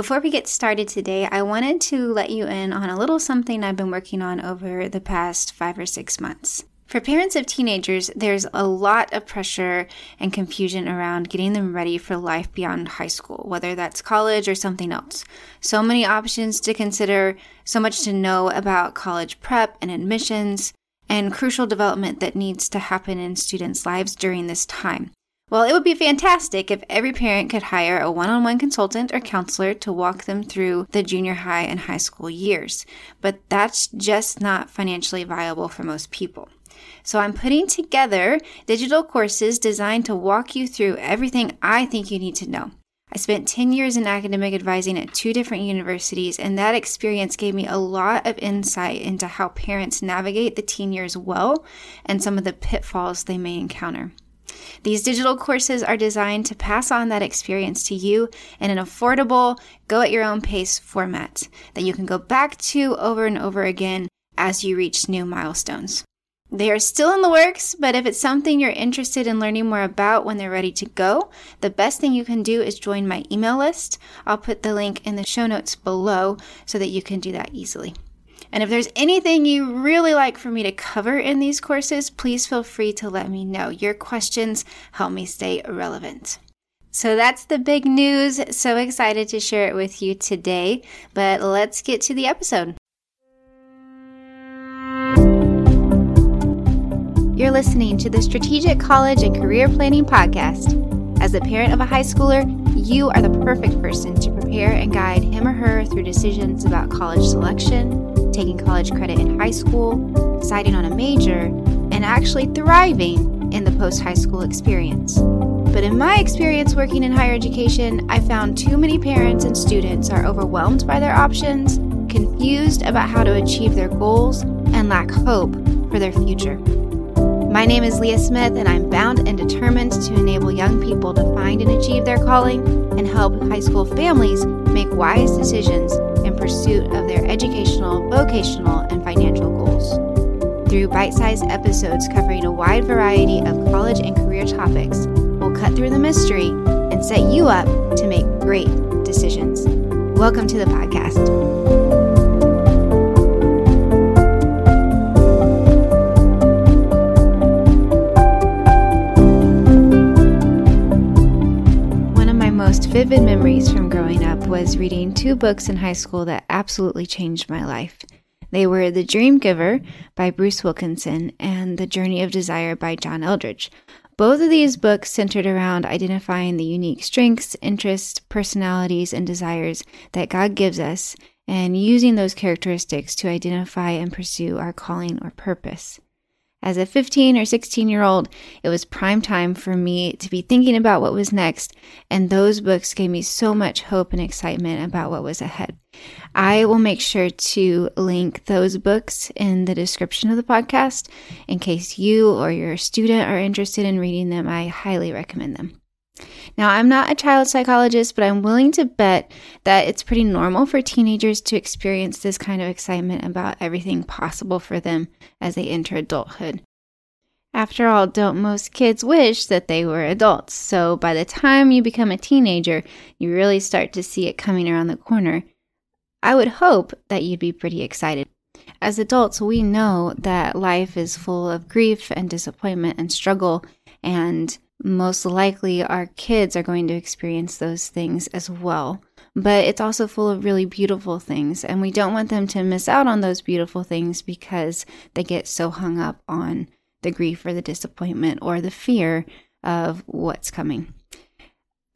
Before we get started today, I wanted to let you in on a little something I've been working on over the past five or six months. For parents of teenagers, there's a lot of pressure and confusion around getting them ready for life beyond high school, whether that's college or something else. So many options to consider, so much to know about college prep and admissions, and crucial development that needs to happen in students' lives during this time. Well, it would be fantastic if every parent could hire a one on one consultant or counselor to walk them through the junior high and high school years, but that's just not financially viable for most people. So I'm putting together digital courses designed to walk you through everything I think you need to know. I spent 10 years in academic advising at two different universities, and that experience gave me a lot of insight into how parents navigate the teen years well and some of the pitfalls they may encounter. These digital courses are designed to pass on that experience to you in an affordable, go at your own pace format that you can go back to over and over again as you reach new milestones. They are still in the works, but if it's something you're interested in learning more about when they're ready to go, the best thing you can do is join my email list. I'll put the link in the show notes below so that you can do that easily. And if there's anything you really like for me to cover in these courses, please feel free to let me know. Your questions help me stay relevant. So that's the big news. So excited to share it with you today. But let's get to the episode. You're listening to the Strategic College and Career Planning Podcast. As a parent of a high schooler, you are the perfect person to prepare and guide him or her through decisions about college selection, taking college credit in high school, deciding on a major, and actually thriving in the post high school experience. But in my experience working in higher education, I found too many parents and students are overwhelmed by their options, confused about how to achieve their goals, and lack hope for their future. My name is Leah Smith, and I'm bound and determined to enable young people to find and achieve their calling and help high school families make wise decisions pursuit of their educational, vocational, and financial goals. Through bite sized episodes covering a wide variety of college and career topics, we'll cut through the mystery and set you up to make great decisions. Welcome to the podcast. Vivid memories from growing up was reading two books in high school that absolutely changed my life. They were The Dream Giver by Bruce Wilkinson and The Journey of Desire by John Eldredge. Both of these books centered around identifying the unique strengths, interests, personalities, and desires that God gives us and using those characteristics to identify and pursue our calling or purpose. As a 15 or 16 year old, it was prime time for me to be thinking about what was next, and those books gave me so much hope and excitement about what was ahead. I will make sure to link those books in the description of the podcast in case you or your student are interested in reading them. I highly recommend them. Now, I'm not a child psychologist, but I'm willing to bet that it's pretty normal for teenagers to experience this kind of excitement about everything possible for them as they enter adulthood. After all, don't most kids wish that they were adults? So by the time you become a teenager, you really start to see it coming around the corner. I would hope that you'd be pretty excited. As adults, we know that life is full of grief and disappointment and struggle and most likely our kids are going to experience those things as well. But it's also full of really beautiful things, and we don't want them to miss out on those beautiful things because they get so hung up on the grief or the disappointment or the fear of what's coming.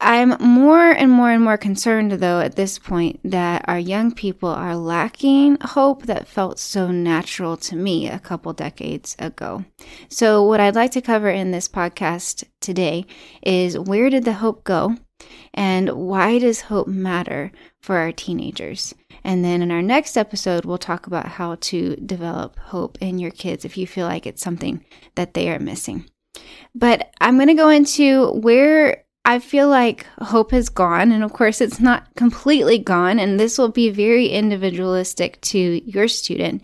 I'm more and more and more concerned, though, at this point that our young people are lacking hope that felt so natural to me a couple decades ago. So, what I'd like to cover in this podcast today is where did the hope go? And why does hope matter for our teenagers? And then in our next episode, we'll talk about how to develop hope in your kids if you feel like it's something that they are missing. But I'm going to go into where I feel like hope is gone, and of course, it's not completely gone, and this will be very individualistic to your student.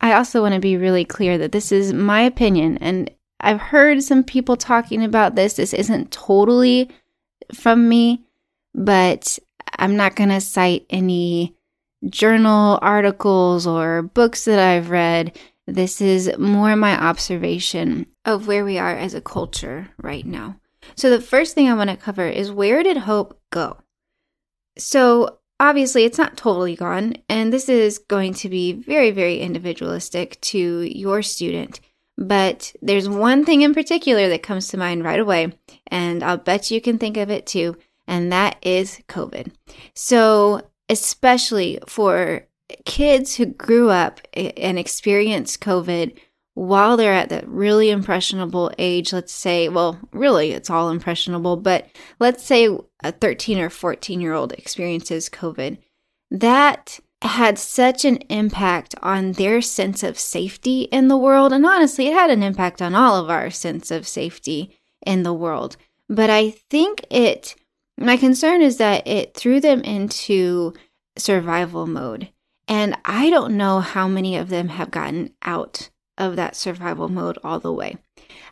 I also want to be really clear that this is my opinion, and I've heard some people talking about this. This isn't totally from me, but I'm not going to cite any journal articles or books that I've read. This is more my observation of where we are as a culture right now. So, the first thing I want to cover is where did hope go? So, obviously, it's not totally gone, and this is going to be very, very individualistic to your student. But there's one thing in particular that comes to mind right away, and I'll bet you can think of it too, and that is COVID. So, especially for kids who grew up and experienced COVID while they're at that really impressionable age, let's say, well, really, it's all impressionable, but let's say a 13 or 14 year old experiences COVID, that had such an impact on their sense of safety in the world. And honestly, it had an impact on all of our sense of safety in the world. But I think it, my concern is that it threw them into survival mode. And I don't know how many of them have gotten out of that survival mode all the way.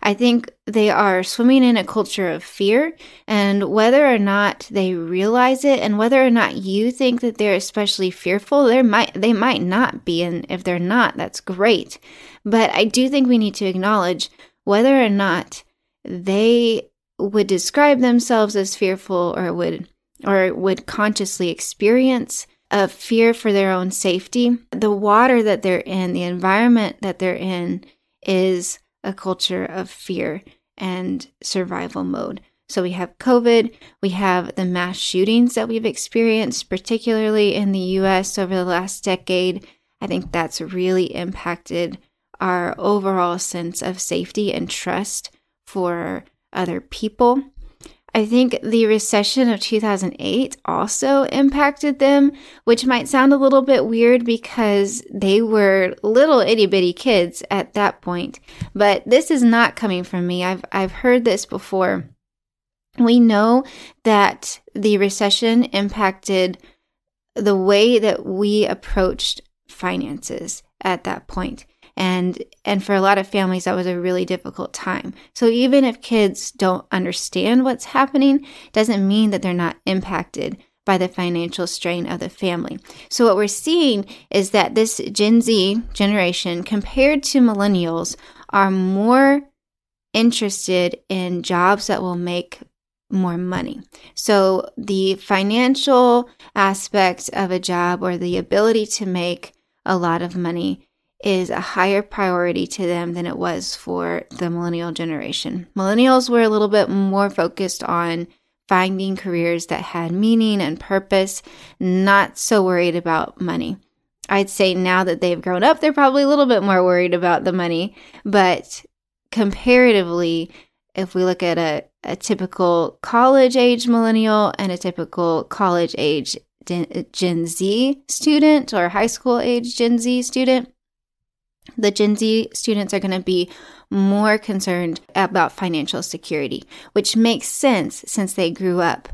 I think they are swimming in a culture of fear, and whether or not they realize it, and whether or not you think that they're especially fearful, they might they might not be, and if they're not, that's great. But I do think we need to acknowledge whether or not they would describe themselves as fearful or would or would consciously experience of fear for their own safety. The water that they're in, the environment that they're in, is a culture of fear and survival mode. So we have COVID, we have the mass shootings that we've experienced, particularly in the US over the last decade. I think that's really impacted our overall sense of safety and trust for other people. I think the recession of 2008 also impacted them, which might sound a little bit weird because they were little itty bitty kids at that point. But this is not coming from me. I've, I've heard this before. We know that the recession impacted the way that we approached finances at that point and and for a lot of families that was a really difficult time so even if kids don't understand what's happening doesn't mean that they're not impacted by the financial strain of the family. So, what we're seeing is that this Gen Z generation, compared to millennials, are more interested in jobs that will make more money. So, the financial aspect of a job or the ability to make a lot of money is a higher priority to them than it was for the millennial generation. Millennials were a little bit more focused on finding careers that had meaning and purpose, not so worried about money. I'd say now that they've grown up, they're probably a little bit more worried about the money, but comparatively, if we look at a, a typical college age millennial and a typical college age Gen Z student or high school age Gen Z student, the Gen Z students are going to be more concerned about financial security, which makes sense since they grew up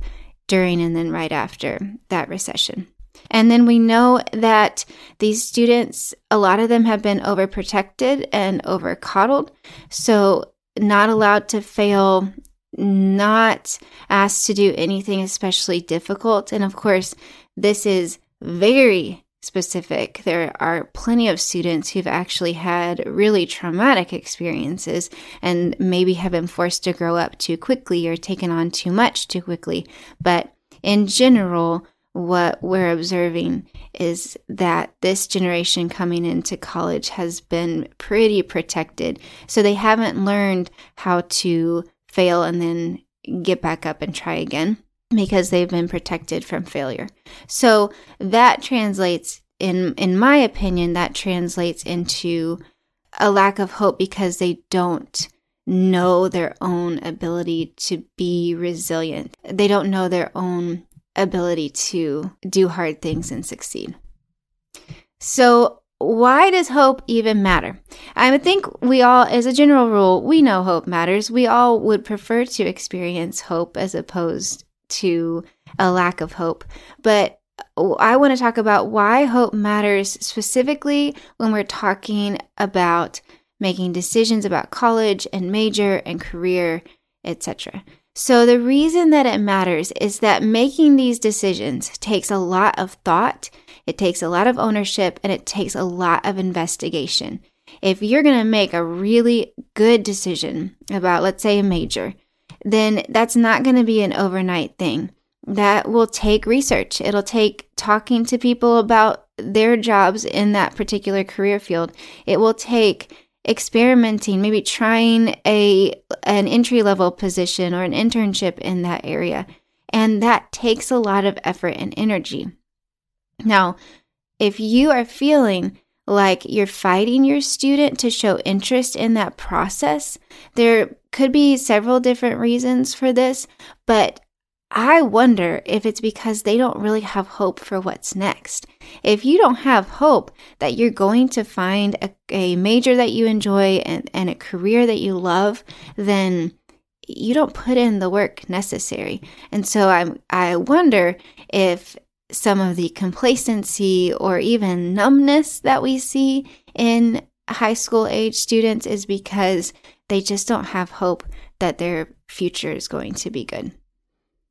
during and then right after that recession. And then we know that these students, a lot of them have been overprotected and over coddled. So, not allowed to fail, not asked to do anything especially difficult. And of course, this is very specific. There are plenty of students who've actually had really traumatic experiences and maybe have been forced to grow up too quickly or taken on too much too quickly. But in general, what we're observing is that this generation coming into college has been pretty protected. So they haven't learned how to fail and then get back up and try again because they've been protected from failure. So that translates in in my opinion that translates into a lack of hope because they don't know their own ability to be resilient. They don't know their own ability to do hard things and succeed. So, why does hope even matter? I think we all, as a general rule, we know hope matters. We all would prefer to experience hope as opposed to a lack of hope. But uh, I want to talk about why hope matters specifically when we're talking about making decisions about college and major and career, etc. So, the reason that it matters is that making these decisions takes a lot of thought, it takes a lot of ownership, and it takes a lot of investigation. If you're going to make a really good decision about, let's say, a major, then that's not going to be an overnight thing. That will take research. It'll take talking to people about their jobs in that particular career field. It will take experimenting, maybe trying a an entry level position or an internship in that area. And that takes a lot of effort and energy. Now, if you are feeling like you're fighting your student to show interest in that process, there could be several different reasons for this, but I wonder if it's because they don't really have hope for what's next. If you don't have hope that you're going to find a, a major that you enjoy and, and a career that you love, then you don't put in the work necessary. And so I I wonder if some of the complacency or even numbness that we see in high school age students is because they just don't have hope that their future is going to be good.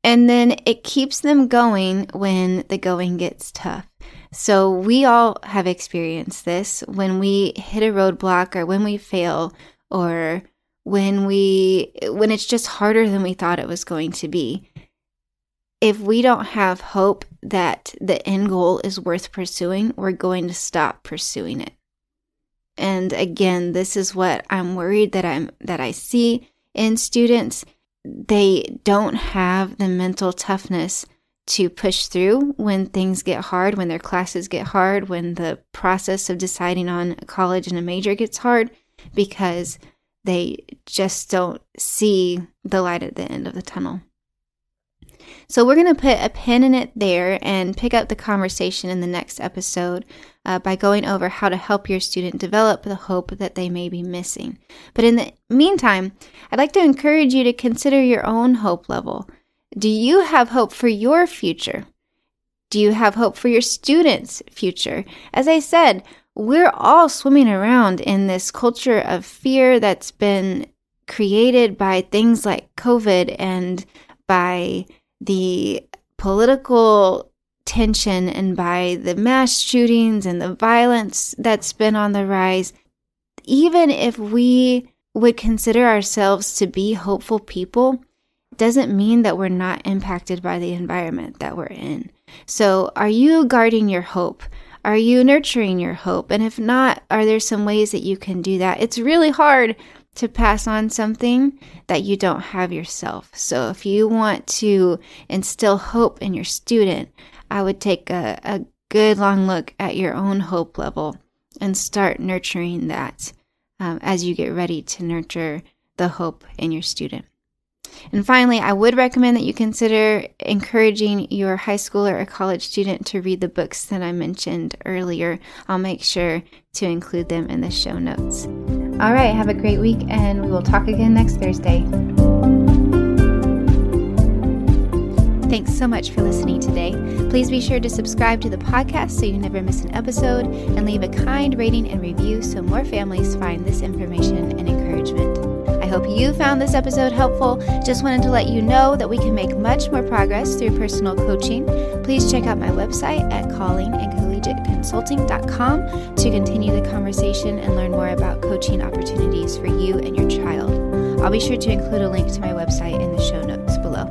And then it keeps them going when the going gets tough. So we all have experienced this when we hit a roadblock or when we fail or when we when it's just harder than we thought it was going to be. If we don't have hope that the end goal is worth pursuing, we're going to stop pursuing it. And again, this is what I'm worried that I'm that I see in students they don't have the mental toughness to push through when things get hard, when their classes get hard, when the process of deciding on a college and a major gets hard, because they just don't see the light at the end of the tunnel. So, we're going to put a pin in it there and pick up the conversation in the next episode uh, by going over how to help your student develop the hope that they may be missing. But in the meantime, I'd like to encourage you to consider your own hope level. Do you have hope for your future? Do you have hope for your students' future? As I said, we're all swimming around in this culture of fear that's been created by things like COVID and by the political tension and by the mass shootings and the violence that's been on the rise, even if we would consider ourselves to be hopeful people, doesn't mean that we're not impacted by the environment that we're in. So, are you guarding your hope? Are you nurturing your hope? And if not, are there some ways that you can do that? It's really hard to pass on something that you don't have yourself. So if you want to instill hope in your student, I would take a, a good long look at your own hope level and start nurturing that um, as you get ready to nurture the hope in your student. And finally, I would recommend that you consider encouraging your high school or college student to read the books that I mentioned earlier. I'll make sure to include them in the show notes. All right, have a great week, and we will talk again next Thursday. Thanks so much for listening today. Please be sure to subscribe to the podcast so you never miss an episode and leave a kind rating and review so more families find this information and encouragement I hope you found this episode helpful. Just wanted to let you know that we can make much more progress through personal coaching. Please check out my website at callingandcollegiateconsulting.com to continue the conversation and learn more about coaching opportunities for you and your child. I'll be sure to include a link to my website in the show notes below.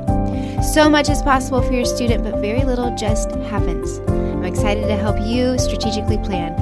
So much is possible for your student, but very little just happens. I'm excited to help you strategically plan